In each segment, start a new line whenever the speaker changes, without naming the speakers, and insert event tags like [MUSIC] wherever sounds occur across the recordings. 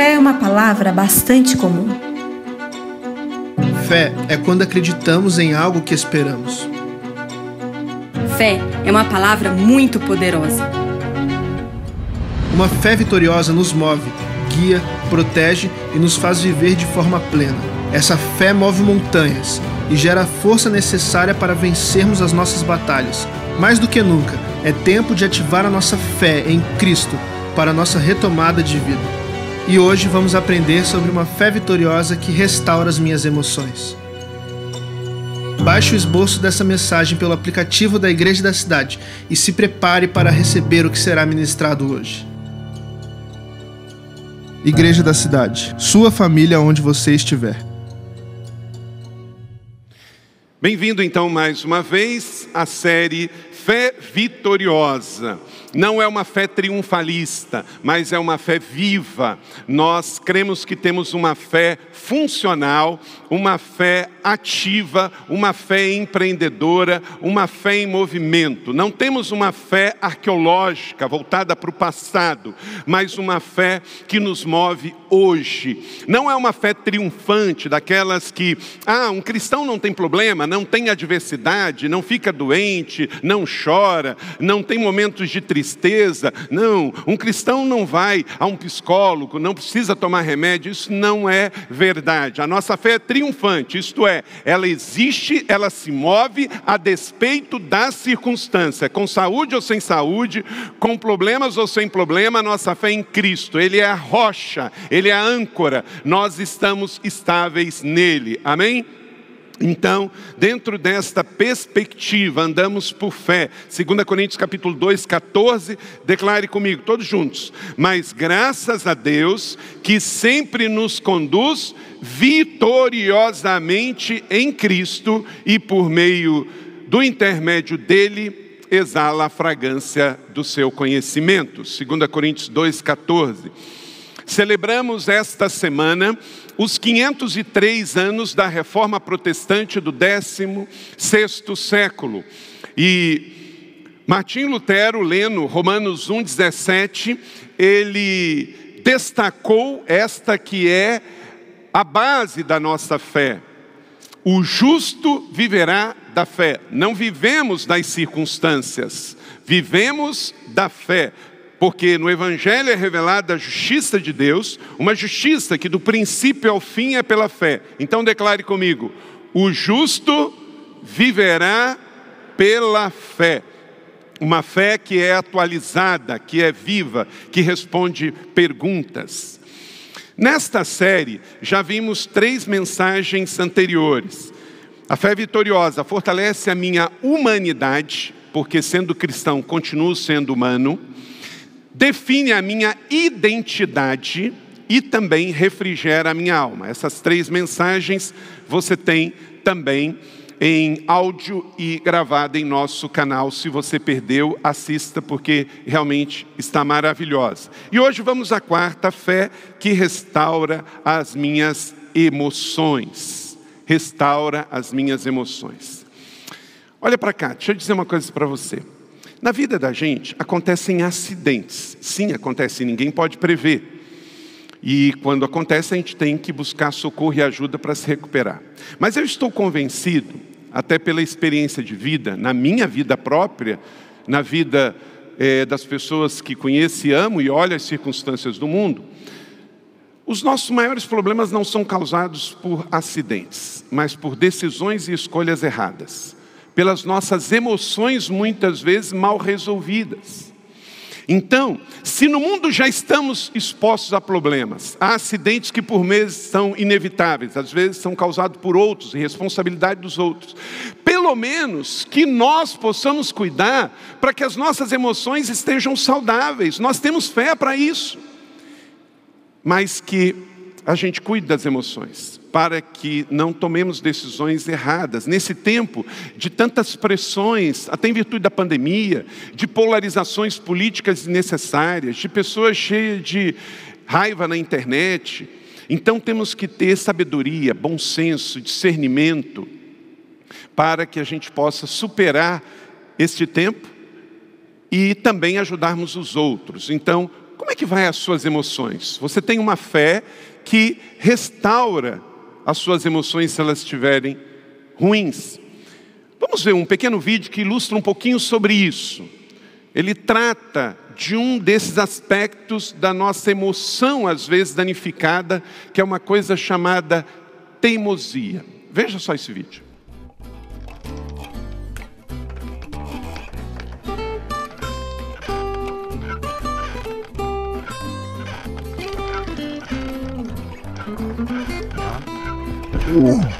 Fé é uma palavra bastante comum.
Fé é quando acreditamos em algo que esperamos.
Fé é uma palavra muito poderosa.
Uma fé vitoriosa nos move, guia, protege e nos faz viver de forma plena. Essa fé move montanhas e gera a força necessária para vencermos as nossas batalhas. Mais do que nunca, é tempo de ativar a nossa fé em Cristo para a nossa retomada de vida. E hoje vamos aprender sobre uma fé vitoriosa que restaura as minhas emoções. Baixe o esboço dessa mensagem pelo aplicativo da Igreja da Cidade e se prepare para receber o que será ministrado hoje. Igreja da Cidade, sua família onde você estiver.
Bem-vindo então mais uma vez à série Fé Vitoriosa não é uma fé triunfalista, mas é uma fé viva. Nós cremos que temos uma fé funcional, uma fé ativa, uma fé empreendedora, uma fé em movimento. Não temos uma fé arqueológica voltada para o passado, mas uma fé que nos move hoje. Não é uma fé triunfante, daquelas que, ah, um cristão não tem problema, não tem adversidade, não fica doente, não chora, não tem momentos de tristeza tristeza. Não, um cristão não vai a um psicólogo, não precisa tomar remédio, isso não é verdade. A nossa fé é triunfante, isto é, ela existe, ela se move a despeito da circunstância, com saúde ou sem saúde, com problemas ou sem problema, a nossa fé é em Cristo, Ele é a rocha, Ele é a âncora, nós estamos estáveis nele, amém? Então, dentro desta perspectiva, andamos por fé. 2 Coríntios capítulo 2, 14, declare comigo, todos juntos. Mas graças a Deus que sempre nos conduz vitoriosamente em Cristo e por meio do intermédio dele exala a fragrância do seu conhecimento. 2 Coríntios 2, 14. Celebramos esta semana os 503 anos da reforma protestante do 16º século. E Martim Lutero, lendo Romanos 1,17, ele destacou esta que é a base da nossa fé. O justo viverá da fé. Não vivemos das circunstâncias, vivemos da fé porque no Evangelho é revelada a justiça de Deus, uma justiça que do princípio ao fim é pela fé. Então declare comigo: o justo viverá pela fé. Uma fé que é atualizada, que é viva, que responde perguntas. Nesta série, já vimos três mensagens anteriores. A fé vitoriosa fortalece a minha humanidade, porque sendo cristão continuo sendo humano define a minha identidade e também refrigera a minha alma. Essas três mensagens você tem também em áudio e gravada em nosso canal. Se você perdeu, assista porque realmente está maravilhosa. E hoje vamos à quarta fé que restaura as minhas emoções. Restaura as minhas emoções. Olha para cá, deixa eu dizer uma coisa para você. Na vida da gente acontecem acidentes. Sim, acontece, ninguém pode prever. E quando acontece, a gente tem que buscar socorro e ajuda para se recuperar. Mas eu estou convencido, até pela experiência de vida, na minha vida própria, na vida é, das pessoas que conheço e amo e olho as circunstâncias do mundo, os nossos maiores problemas não são causados por acidentes, mas por decisões e escolhas erradas pelas nossas emoções muitas vezes mal resolvidas. Então, se no mundo já estamos expostos a problemas, a acidentes que por vezes são inevitáveis, às vezes são causados por outros, responsabilidade dos outros, pelo menos que nós possamos cuidar para que as nossas emoções estejam saudáveis, nós temos fé para isso, mas que a gente cuide das emoções para que não tomemos decisões erradas. Nesse tempo de tantas pressões, até em virtude da pandemia, de polarizações políticas desnecessárias, de pessoas cheias de raiva na internet, então temos que ter sabedoria, bom senso, discernimento, para que a gente possa superar este tempo e também ajudarmos os outros. Então, como é que vai as suas emoções? Você tem uma fé que restaura as suas emoções se elas estiverem ruins. Vamos ver um pequeno vídeo que ilustra um pouquinho sobre isso. Ele trata de um desses aspectos da nossa emoção, às vezes danificada, que é uma coisa chamada teimosia. Veja só esse vídeo. Ah!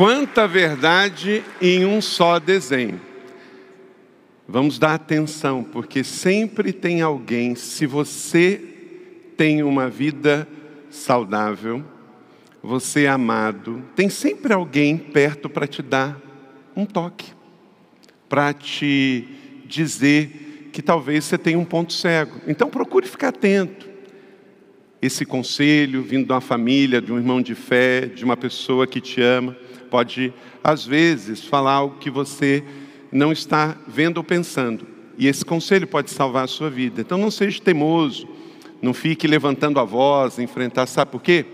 Quanta verdade em um só desenho. Vamos dar atenção, porque sempre tem alguém, se você tem uma vida saudável, você é amado, tem sempre alguém perto para te dar um toque, para te dizer que talvez você tenha um ponto cego. Então procure ficar atento. Esse conselho vindo de uma família, de um irmão de fé, de uma pessoa que te ama pode, às vezes, falar algo que você não está vendo ou pensando. E esse conselho pode salvar a sua vida. Então não seja teimoso, não fique levantando a voz, enfrentar, sabe por quê?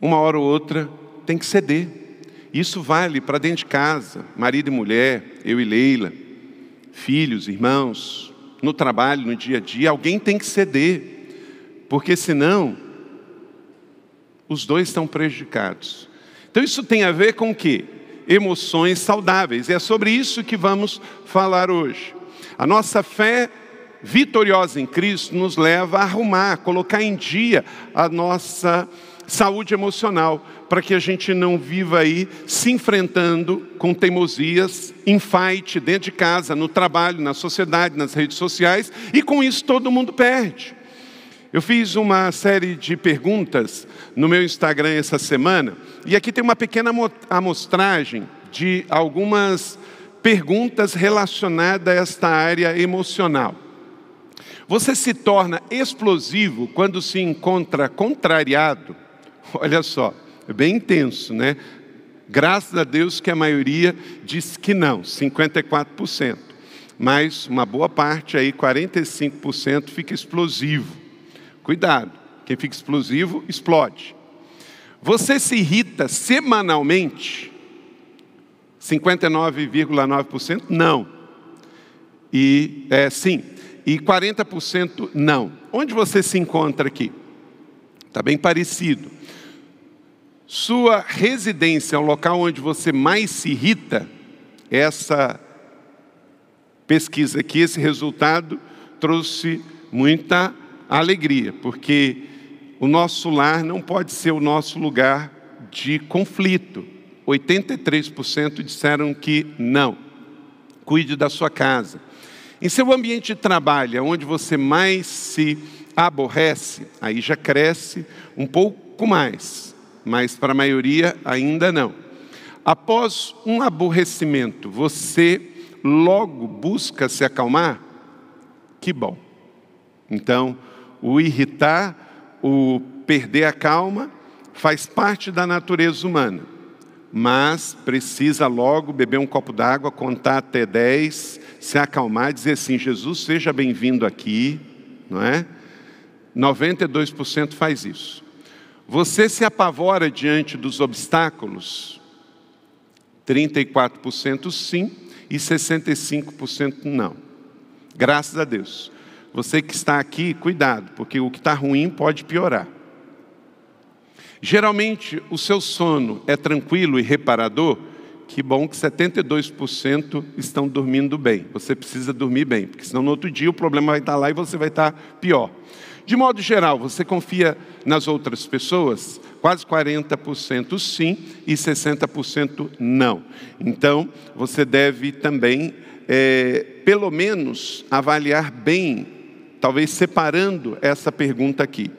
Uma hora ou outra tem que ceder. Isso vale para dentro de casa, marido e mulher, eu e Leila, filhos, irmãos, no trabalho, no dia a dia, alguém tem que ceder, porque senão os dois estão prejudicados. Então isso tem a ver com o quê? Emoções saudáveis. E é sobre isso que vamos falar hoje. A nossa fé vitoriosa em Cristo nos leva a arrumar, a colocar em dia a nossa saúde emocional, para que a gente não viva aí se enfrentando com teimosias, em fight dentro de casa, no trabalho, na sociedade, nas redes sociais, e com isso todo mundo perde. Eu fiz uma série de perguntas no meu Instagram essa semana, e aqui tem uma pequena amostragem de algumas perguntas relacionadas a esta área emocional. Você se torna explosivo quando se encontra contrariado? [LAUGHS] Olha só, é bem intenso, né? Graças a Deus que a maioria diz que não, 54%. Mas uma boa parte aí, 45%, fica explosivo. Cuidado, quem fica explosivo, explode. Você se irrita semanalmente? 59,9% não. E é, sim. E 40% não. Onde você se encontra aqui? Está bem parecido. Sua residência é o local onde você mais se irrita? essa pesquisa aqui, esse resultado trouxe muita alegria, porque o nosso lar não pode ser o nosso lugar de conflito. 83% disseram que não. Cuide da sua casa. Em seu ambiente de trabalho, onde você mais se aborrece, aí já cresce um pouco mais, mas para a maioria ainda não. Após um aborrecimento, você logo busca se acalmar? Que bom. Então, o irritar, o perder a calma, faz parte da natureza humana. Mas precisa logo beber um copo d'água, contar até 10, se acalmar dizer assim: Jesus, seja bem-vindo aqui, não é? 92% faz isso. Você se apavora diante dos obstáculos? 34% sim e 65% não. Graças a Deus. Você que está aqui, cuidado, porque o que está ruim pode piorar. Geralmente, o seu sono é tranquilo e reparador. Que bom que 72% estão dormindo bem. Você precisa dormir bem, porque senão no outro dia o problema vai estar lá e você vai estar pior. De modo geral, você confia nas outras pessoas? Quase 40% sim e 60% não. Então, você deve também, é, pelo menos, avaliar bem, talvez separando essa pergunta aqui.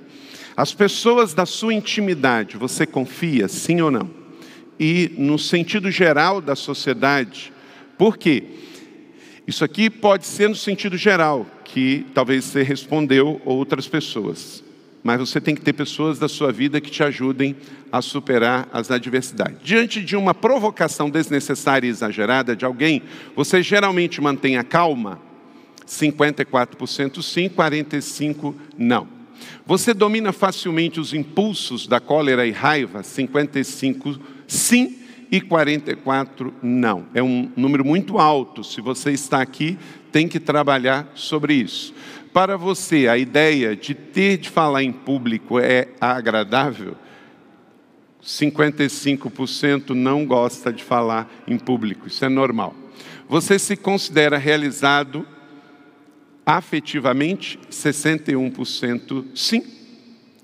As pessoas da sua intimidade, você confia, sim ou não? E no sentido geral da sociedade, por quê? Isso aqui pode ser no sentido geral, que talvez você respondeu outras pessoas. Mas você tem que ter pessoas da sua vida que te ajudem a superar as adversidades. Diante de uma provocação desnecessária e exagerada de alguém, você geralmente mantém a calma? 54% sim, 45% não. Você domina facilmente os impulsos da cólera e raiva? 55% sim e 44 não. É um número muito alto. Se você está aqui, tem que trabalhar sobre isso. Para você, a ideia de ter de falar em público é agradável? 55% não gosta de falar em público, isso é normal. Você se considera realizado afetivamente? 61% sim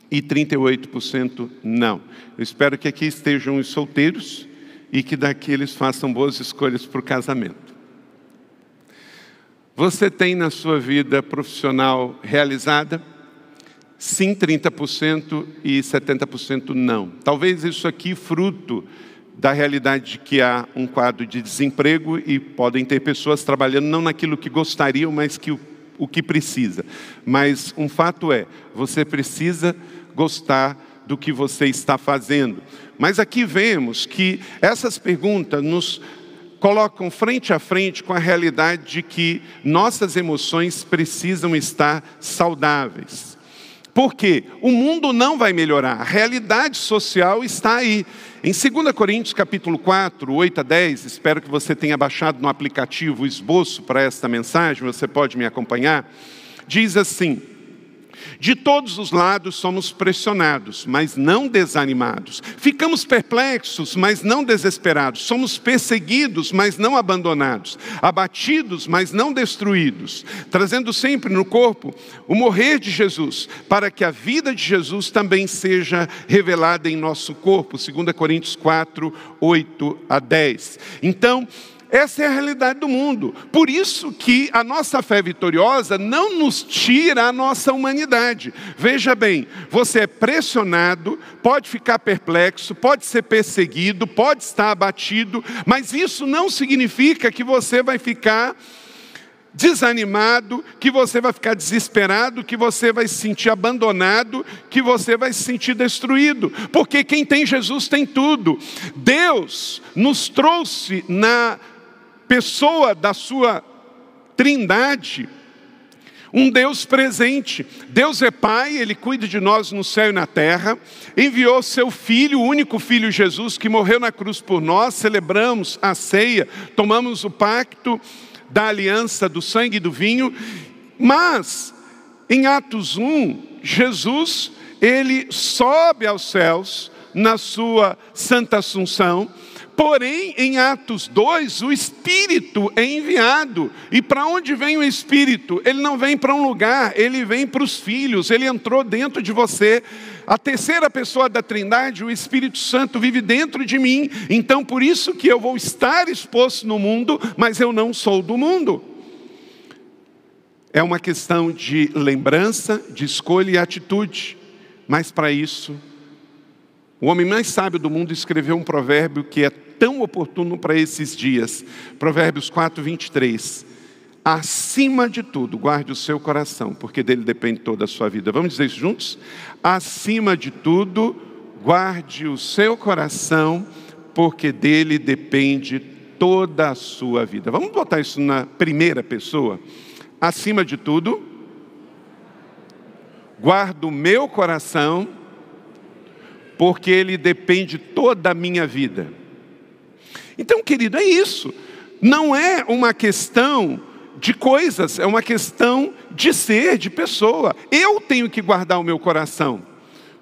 e 38% não. Eu espero que aqui estejam os solteiros e que daqui eles façam boas escolhas para o casamento. Você tem na sua vida profissional realizada? Sim, 30% e 70% não. Talvez isso aqui fruto da realidade de que há um quadro de desemprego e podem ter pessoas trabalhando não naquilo que gostariam, mas que o, o que precisa. Mas um fato é, você precisa gostar do que você está fazendo. Mas aqui vemos que essas perguntas nos colocam frente a frente com a realidade de que nossas emoções precisam estar saudáveis. Porque o mundo não vai melhorar, a realidade social está aí. Em 2 Coríntios capítulo 4, 8 a 10, espero que você tenha baixado no aplicativo o esboço para esta mensagem, você pode me acompanhar. Diz assim: de todos os lados somos pressionados, mas não desanimados. Ficamos perplexos, mas não desesperados. Somos perseguidos, mas não abandonados. Abatidos, mas não destruídos. Trazendo sempre no corpo o morrer de Jesus, para que a vida de Jesus também seja revelada em nosso corpo. 2 Coríntios 4, 8 a 10. Então, essa é a realidade do mundo. Por isso que a nossa fé vitoriosa não nos tira a nossa humanidade. Veja bem, você é pressionado, pode ficar perplexo, pode ser perseguido, pode estar abatido, mas isso não significa que você vai ficar desanimado, que você vai ficar desesperado, que você vai se sentir abandonado, que você vai se sentir destruído, porque quem tem Jesus tem tudo. Deus nos trouxe na pessoa da sua trindade, um Deus presente. Deus é Pai, Ele cuida de nós no céu e na terra. Enviou seu Filho, o único Filho Jesus, que morreu na cruz por nós. Celebramos a ceia, tomamos o pacto da aliança do sangue e do vinho. Mas, em Atos 1, Jesus, Ele sobe aos céus na sua santa assunção Porém, em Atos 2, o Espírito é enviado. E para onde vem o Espírito? Ele não vem para um lugar, ele vem para os filhos, ele entrou dentro de você. A terceira pessoa da Trindade, o Espírito Santo, vive dentro de mim. Então, por isso que eu vou estar exposto no mundo, mas eu não sou do mundo. É uma questão de lembrança, de escolha e atitude. Mas para isso, o homem mais sábio do mundo escreveu um provérbio que é tão oportuno para esses dias. Provérbios 4, 23. Acima de tudo, guarde o seu coração, porque dele depende toda a sua vida. Vamos dizer isso juntos? Acima de tudo, guarde o seu coração, porque dele depende toda a sua vida. Vamos botar isso na primeira pessoa? Acima de tudo, guardo o meu coração, porque ele depende toda a minha vida. Então, querido, é isso. Não é uma questão de coisas, é uma questão de ser, de pessoa. Eu tenho que guardar o meu coração.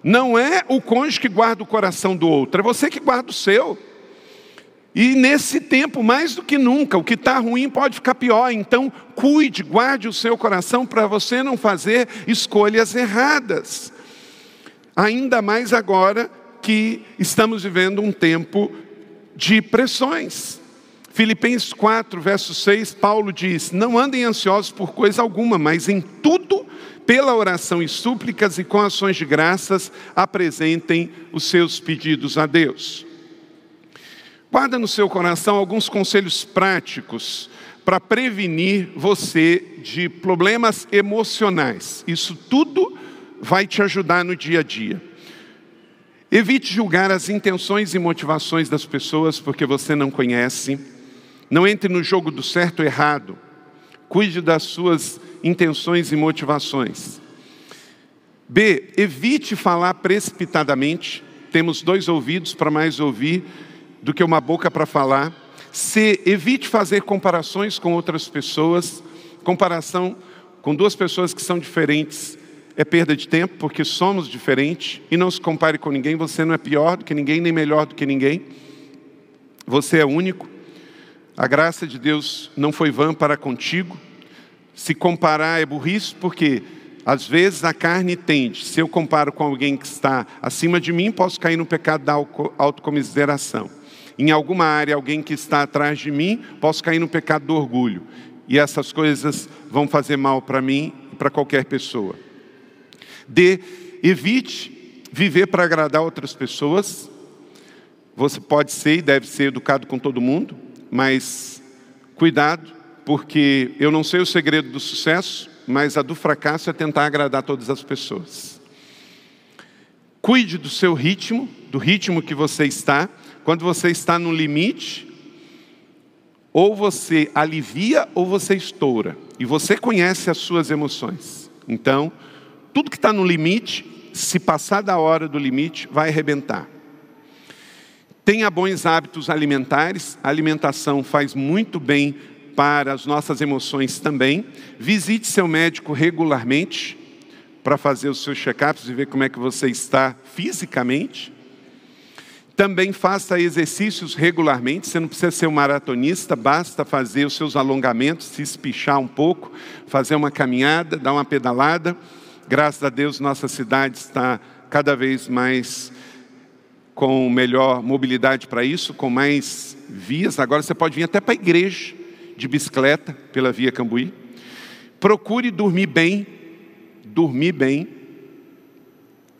Não é o cônjuge que guarda o coração do outro, é você que guarda o seu. E nesse tempo, mais do que nunca, o que está ruim pode ficar pior. Então, cuide, guarde o seu coração para você não fazer escolhas erradas. Ainda mais agora que estamos vivendo um tempo de pressões. Filipenses 4, verso 6, Paulo diz: Não andem ansiosos por coisa alguma, mas em tudo, pela oração e súplicas e com ações de graças, apresentem os seus pedidos a Deus. Guarda no seu coração alguns conselhos práticos para prevenir você de problemas emocionais. Isso tudo vai te ajudar no dia a dia. Evite julgar as intenções e motivações das pessoas porque você não conhece. Não entre no jogo do certo ou errado. Cuide das suas intenções e motivações. B. Evite falar precipitadamente. Temos dois ouvidos para mais ouvir do que uma boca para falar. C. Evite fazer comparações com outras pessoas. Comparação com duas pessoas que são diferentes é perda de tempo, porque somos diferentes, e não se compare com ninguém, você não é pior do que ninguém, nem melhor do que ninguém. Você é único. A graça de Deus não foi vã para contigo. Se comparar é burrice, porque às vezes a carne tende, se eu comparo com alguém que está acima de mim, posso cair no pecado da autocomiseração. Em alguma área, alguém que está atrás de mim, posso cair no pecado do orgulho. E essas coisas vão fazer mal para mim e para qualquer pessoa. D. Evite viver para agradar outras pessoas. Você pode ser e deve ser educado com todo mundo, mas cuidado, porque eu não sei o segredo do sucesso, mas a do fracasso é tentar agradar todas as pessoas. Cuide do seu ritmo, do ritmo que você está. Quando você está no limite, ou você alivia ou você estoura. E você conhece as suas emoções. Então, tudo que está no limite, se passar da hora do limite, vai arrebentar. Tenha bons hábitos alimentares, a alimentação faz muito bem para as nossas emoções também. Visite seu médico regularmente para fazer os seus check-ups e ver como é que você está fisicamente. Também faça exercícios regularmente, você não precisa ser um maratonista, basta fazer os seus alongamentos, se espichar um pouco, fazer uma caminhada, dar uma pedalada. Graças a Deus, nossa cidade está cada vez mais com melhor mobilidade para isso, com mais vias. Agora você pode vir até para a igreja de bicicleta pela Via Cambuí. Procure dormir bem, dormir bem.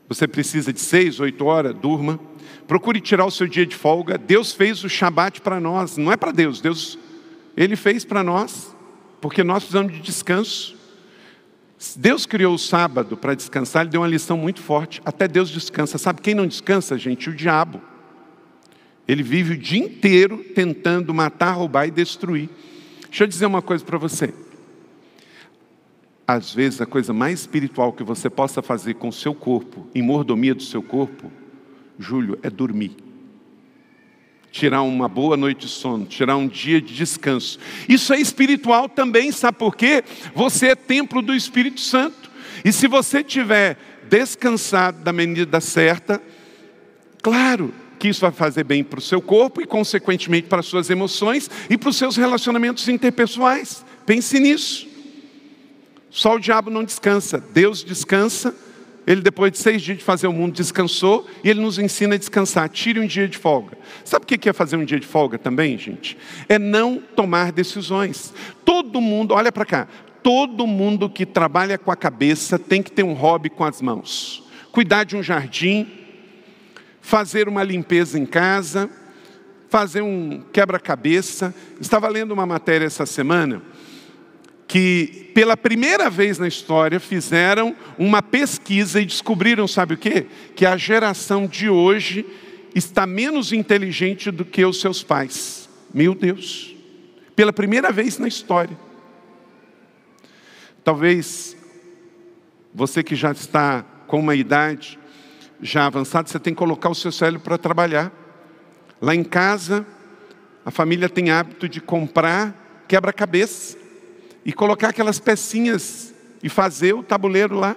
Você precisa de seis, oito horas, durma. Procure tirar o seu dia de folga. Deus fez o Shabat para nós, não é para Deus, Deus, Ele fez para nós, porque nós precisamos de descanso. Deus criou o sábado para descansar, ele deu uma lição muito forte. Até Deus descansa. Sabe quem não descansa, gente? O diabo. Ele vive o dia inteiro tentando matar, roubar e destruir. Deixa eu dizer uma coisa para você. Às vezes, a coisa mais espiritual que você possa fazer com o seu corpo, em mordomia do seu corpo, Júlio, é dormir tirar uma boa noite de sono, tirar um dia de descanso. Isso é espiritual também, sabe por quê? Você é templo do Espírito Santo. E se você tiver descansado da medida certa, claro, que isso vai fazer bem para o seu corpo e, consequentemente, para as suas emoções e para os seus relacionamentos interpessoais. Pense nisso. Só o diabo não descansa, Deus descansa. Ele, depois de seis dias de fazer o mundo, descansou e ele nos ensina a descansar. Tire um dia de folga. Sabe o que é fazer um dia de folga também, gente? É não tomar decisões. Todo mundo, olha para cá, todo mundo que trabalha com a cabeça tem que ter um hobby com as mãos. Cuidar de um jardim, fazer uma limpeza em casa, fazer um quebra-cabeça. Estava lendo uma matéria essa semana que pela primeira vez na história fizeram uma pesquisa e descobriram, sabe o quê? Que a geração de hoje está menos inteligente do que os seus pais. Meu Deus. Pela primeira vez na história. Talvez você que já está com uma idade já avançada, você tem que colocar o seu cérebro para trabalhar. Lá em casa, a família tem hábito de comprar quebra-cabeça e colocar aquelas pecinhas e fazer o tabuleiro lá.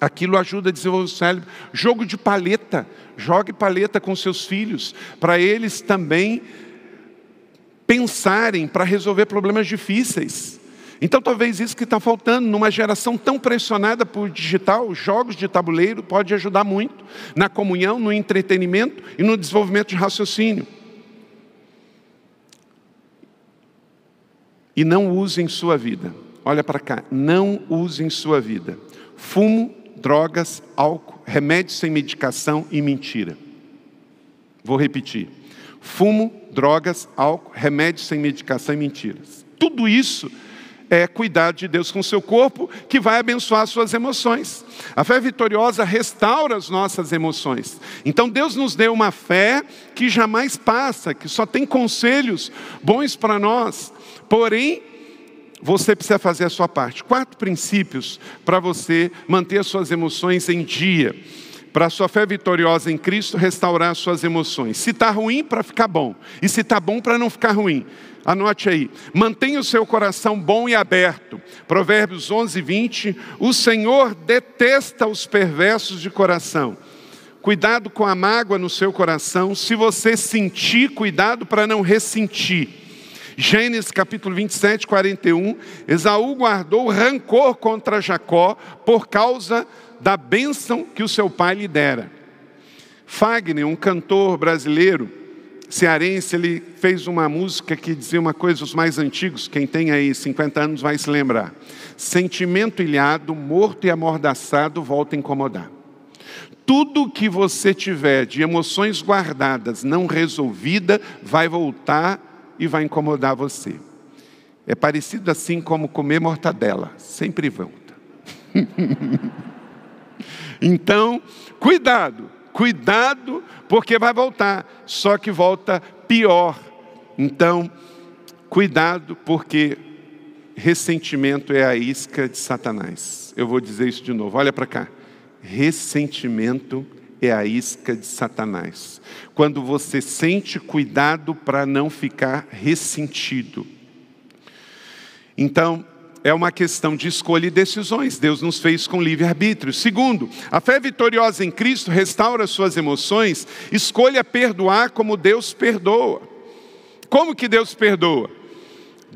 Aquilo ajuda a desenvolver o cérebro. Jogo de paleta, jogue paleta com seus filhos, para eles também pensarem para resolver problemas difíceis. Então, talvez isso que está faltando numa geração tão pressionada por digital, jogos de tabuleiro pode ajudar muito na comunhão, no entretenimento e no desenvolvimento de raciocínio. E não use em sua vida. Olha para cá, não use em sua vida fumo, drogas, álcool, remédios sem medicação e mentira. Vou repetir. Fumo, drogas, álcool, remédios sem medicação e mentiras. Tudo isso é cuidar de Deus com seu corpo, que vai abençoar suas emoções. A fé vitoriosa restaura as nossas emoções. Então Deus nos deu uma fé que jamais passa, que só tem conselhos bons para nós. Porém, você precisa fazer a sua parte. Quatro princípios para você manter as suas emoções em dia. Para a sua fé vitoriosa em Cristo, restaurar as suas emoções. Se está ruim, para ficar bom. E se está bom, para não ficar ruim. Anote aí. Mantenha o seu coração bom e aberto. Provérbios 11, 20. O Senhor detesta os perversos de coração. Cuidado com a mágoa no seu coração. Se você sentir, cuidado para não ressentir. Gênesis capítulo 27, 41, Esaú guardou rancor contra Jacó por causa da bênção que o seu pai lhe dera. Fagner, um cantor brasileiro, cearense, ele fez uma música que dizia uma coisa, os mais antigos, quem tem aí 50 anos vai se lembrar. Sentimento ilhado, morto e amordaçado, volta a incomodar. Tudo que você tiver de emoções guardadas, não resolvida, vai voltar e vai incomodar você. É parecido assim como comer mortadela, sempre volta. [LAUGHS] então, cuidado, cuidado, porque vai voltar, só que volta pior. Então, cuidado, porque ressentimento é a isca de Satanás. Eu vou dizer isso de novo, olha para cá. Ressentimento é a isca de Satanás. Quando você sente cuidado para não ficar ressentido. Então, é uma questão de escolha e decisões. Deus nos fez com livre-arbítrio. Segundo, a fé vitoriosa em Cristo restaura suas emoções. Escolha perdoar como Deus perdoa. Como que Deus perdoa?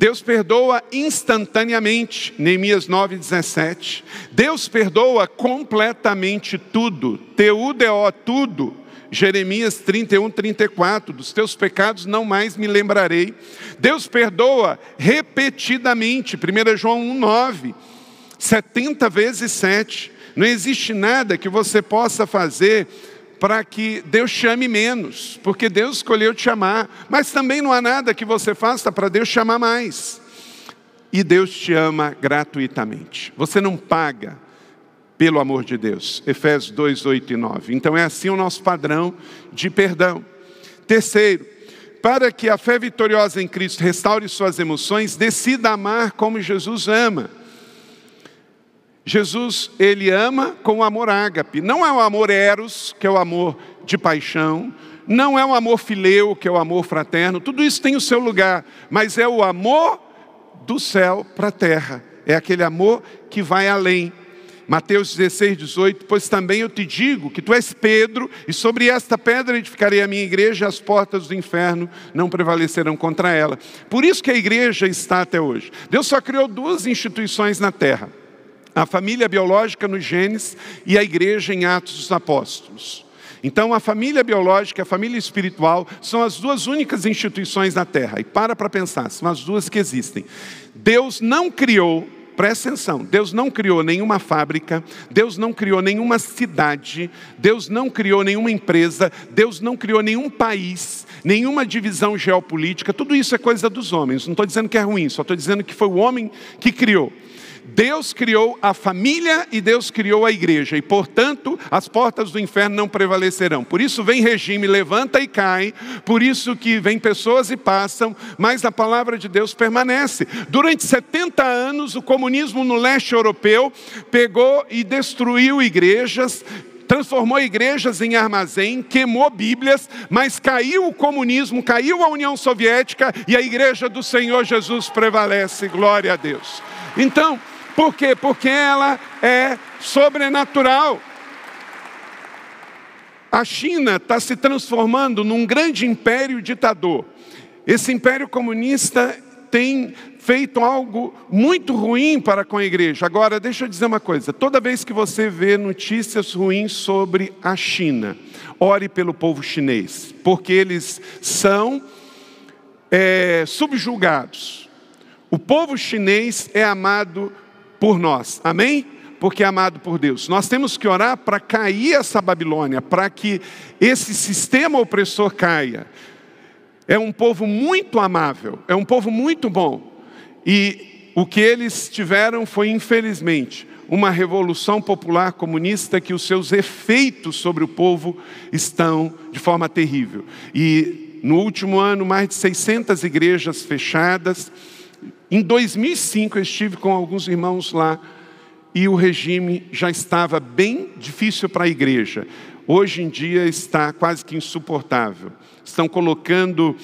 Deus perdoa instantaneamente, Neemias 9,17. Deus perdoa completamente tudo, Teudeó, tudo. Jeremias 31, 34, dos teus pecados não mais me lembrarei. Deus perdoa repetidamente, 1 João 1, 9, 70 vezes 7. Não existe nada que você possa fazer para que Deus chame menos, porque Deus escolheu te chamar, mas também não há nada que você faça para Deus chamar mais. E Deus te ama gratuitamente. Você não paga pelo amor de Deus. Efésios 2, 8 e 9. Então é assim o nosso padrão de perdão. Terceiro, para que a fé vitoriosa em Cristo restaure suas emoções, decida amar como Jesus ama. Jesus, ele ama com amor ágape. Não é o amor eros, que é o amor de paixão, não é o amor fileu, que é o amor fraterno. Tudo isso tem o seu lugar, mas é o amor do céu para a terra. É aquele amor que vai além. Mateus 16, 18, pois também eu te digo que tu és Pedro, e sobre esta pedra edificarei a minha igreja, e as portas do inferno não prevalecerão contra ela. Por isso que a igreja está até hoje. Deus só criou duas instituições na terra: a família biológica no Gênesis e a igreja em Atos dos Apóstolos. Então, a família biológica e a família espiritual são as duas únicas instituições na Terra. E para para pensar, são as duas que existem. Deus não criou Presta atenção, Deus não criou nenhuma fábrica, Deus não criou nenhuma cidade, Deus não criou nenhuma empresa, Deus não criou nenhum país, nenhuma divisão geopolítica, tudo isso é coisa dos homens. Não estou dizendo que é ruim, só estou dizendo que foi o homem que criou. Deus criou a família e Deus criou a igreja, e portanto as portas do inferno não prevalecerão. Por isso vem regime, levanta e cai, por isso que vem pessoas e passam, mas a palavra de Deus permanece. Durante 70 anos, o comunismo no leste europeu pegou e destruiu igrejas, transformou igrejas em armazém, queimou Bíblias, mas caiu o comunismo, caiu a União Soviética e a igreja do Senhor Jesus prevalece. Glória a Deus. Então, por quê? Porque ela é sobrenatural. A China está se transformando num grande império ditador. Esse império comunista tem feito algo muito ruim para com a igreja. Agora, deixa eu dizer uma coisa: toda vez que você vê notícias ruins sobre a China, ore pelo povo chinês, porque eles são é, subjugados. O povo chinês é amado por nós. Amém? Porque é amado por Deus. Nós temos que orar para cair essa Babilônia, para que esse sistema opressor caia. É um povo muito amável, é um povo muito bom. E o que eles tiveram foi, infelizmente, uma revolução popular comunista que os seus efeitos sobre o povo estão de forma terrível. E no último ano, mais de 600 igrejas fechadas, em 2005 eu estive com alguns irmãos lá e o regime já estava bem difícil para a igreja. Hoje em dia está quase que insuportável. Estão colocando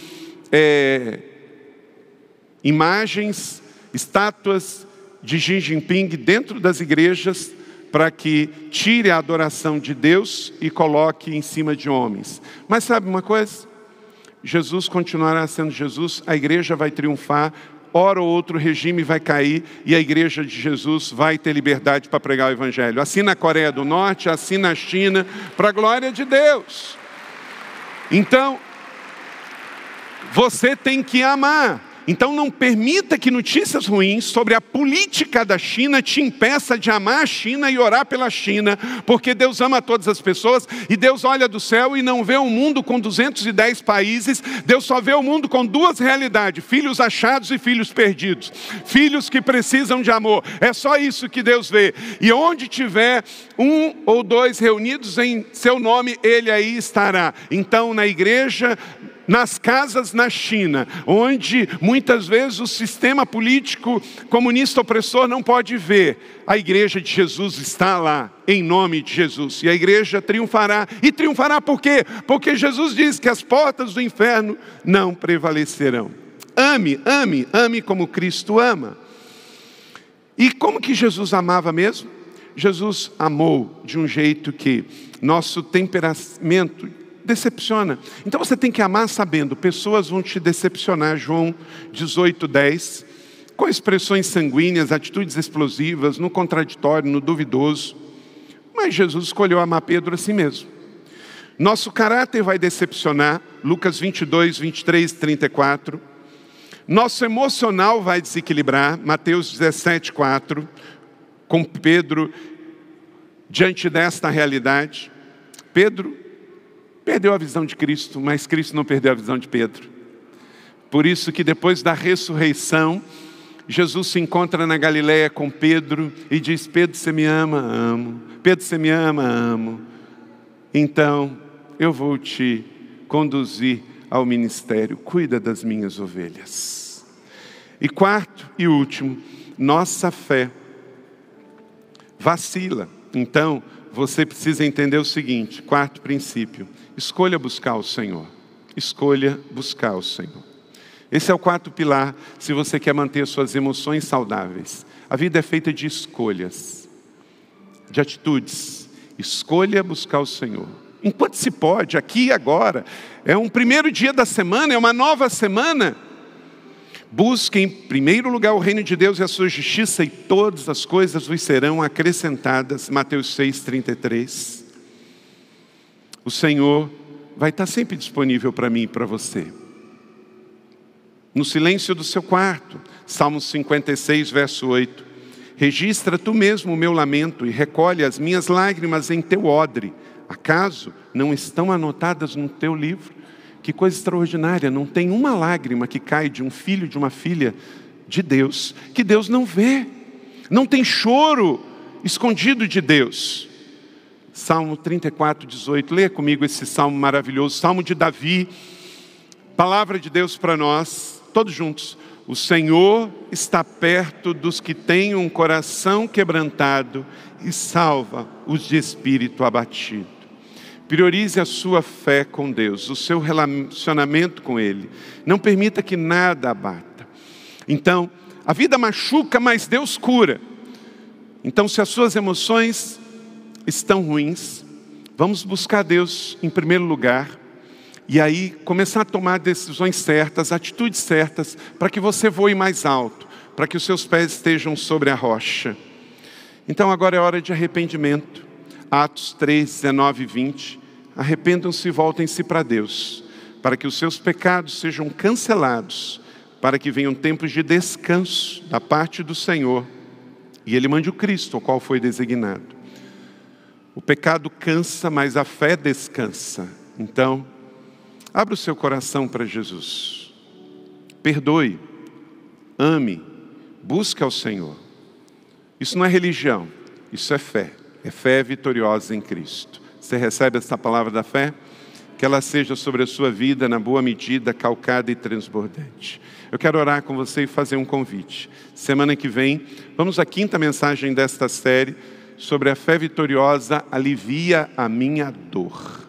é, imagens, estátuas de Xi Jinping dentro das igrejas para que tire a adoração de Deus e coloque em cima de homens. Mas sabe uma coisa? Jesus continuará sendo Jesus, a igreja vai triunfar, hora ou outro regime vai cair e a igreja de Jesus vai ter liberdade para pregar o evangelho. Assim na Coreia do Norte, assim na China, para a glória de Deus. Então, você tem que amar. Então não permita que notícias ruins sobre a política da China te impeça de amar a China e orar pela China, porque Deus ama todas as pessoas e Deus olha do céu e não vê um mundo com 210 países, Deus só vê o mundo com duas realidades: filhos achados e filhos perdidos, filhos que precisam de amor. É só isso que Deus vê. E onde tiver um ou dois reunidos em seu nome, ele aí estará. Então na igreja nas casas na China, onde muitas vezes o sistema político comunista opressor não pode ver, a igreja de Jesus está lá, em nome de Jesus, e a igreja triunfará. E triunfará por quê? Porque Jesus diz que as portas do inferno não prevalecerão. Ame, ame, ame como Cristo ama. E como que Jesus amava mesmo? Jesus amou de um jeito que nosso temperamento decepciona. Então você tem que amar sabendo, pessoas vão te decepcionar. João 18, 10. Com expressões sanguíneas, atitudes explosivas, no contraditório, no duvidoso. Mas Jesus escolheu amar Pedro assim mesmo. Nosso caráter vai decepcionar, Lucas 22, 23, 34. Nosso emocional vai desequilibrar, Mateus 17, 4. Com Pedro diante desta realidade. Pedro Perdeu a visão de Cristo, mas Cristo não perdeu a visão de Pedro. Por isso que depois da ressurreição, Jesus se encontra na Galiléia com Pedro e diz: Pedro, você me ama? Amo. Pedro, você me ama? Amo. Então, eu vou te conduzir ao ministério. Cuida das minhas ovelhas. E quarto e último, nossa fé vacila. Então, você precisa entender o seguinte: quarto princípio, escolha buscar o Senhor. Escolha buscar o Senhor. Esse é o quarto pilar se você quer manter suas emoções saudáveis. A vida é feita de escolhas. de atitudes. Escolha buscar o Senhor. Enquanto se pode, aqui e agora. É um primeiro dia da semana, é uma nova semana. Busque em primeiro lugar o reino de Deus e a sua justiça, e todas as coisas vos serão acrescentadas. Mateus 6, 33. O Senhor vai estar sempre disponível para mim e para você. No silêncio do seu quarto, Salmo 56, verso 8. Registra tu mesmo o meu lamento e recolhe as minhas lágrimas em teu odre. Acaso não estão anotadas no teu livro? Que coisa extraordinária, não tem uma lágrima que cai de um filho, de uma filha de Deus, que Deus não vê. Não tem choro escondido de Deus. Salmo 34, 18. Leia comigo esse salmo maravilhoso, Salmo de Davi. Palavra de Deus para nós, todos juntos. O Senhor está perto dos que têm um coração quebrantado e salva os de espírito abatido. Priorize a sua fé com Deus, o seu relacionamento com Ele. Não permita que nada abata. Então, a vida machuca, mas Deus cura. Então, se as suas emoções estão ruins, vamos buscar Deus em primeiro lugar. E aí começar a tomar decisões certas, atitudes certas, para que você voe mais alto, para que os seus pés estejam sobre a rocha. Então agora é hora de arrependimento. Atos 3, 19 e 20. Arrependam-se e voltem-se para Deus, para que os seus pecados sejam cancelados, para que venham tempos de descanso da parte do Senhor e Ele mande o Cristo, ao qual foi designado. O pecado cansa, mas a fé descansa. Então, abra o seu coração para Jesus. Perdoe, ame, busque ao Senhor. Isso não é religião, isso é fé. É fé vitoriosa em Cristo. Você recebe essa palavra da fé? Que ela seja sobre a sua vida, na boa medida, calcada e transbordante. Eu quero orar com você e fazer um convite. Semana que vem, vamos à quinta mensagem desta série sobre a fé vitoriosa alivia a minha dor.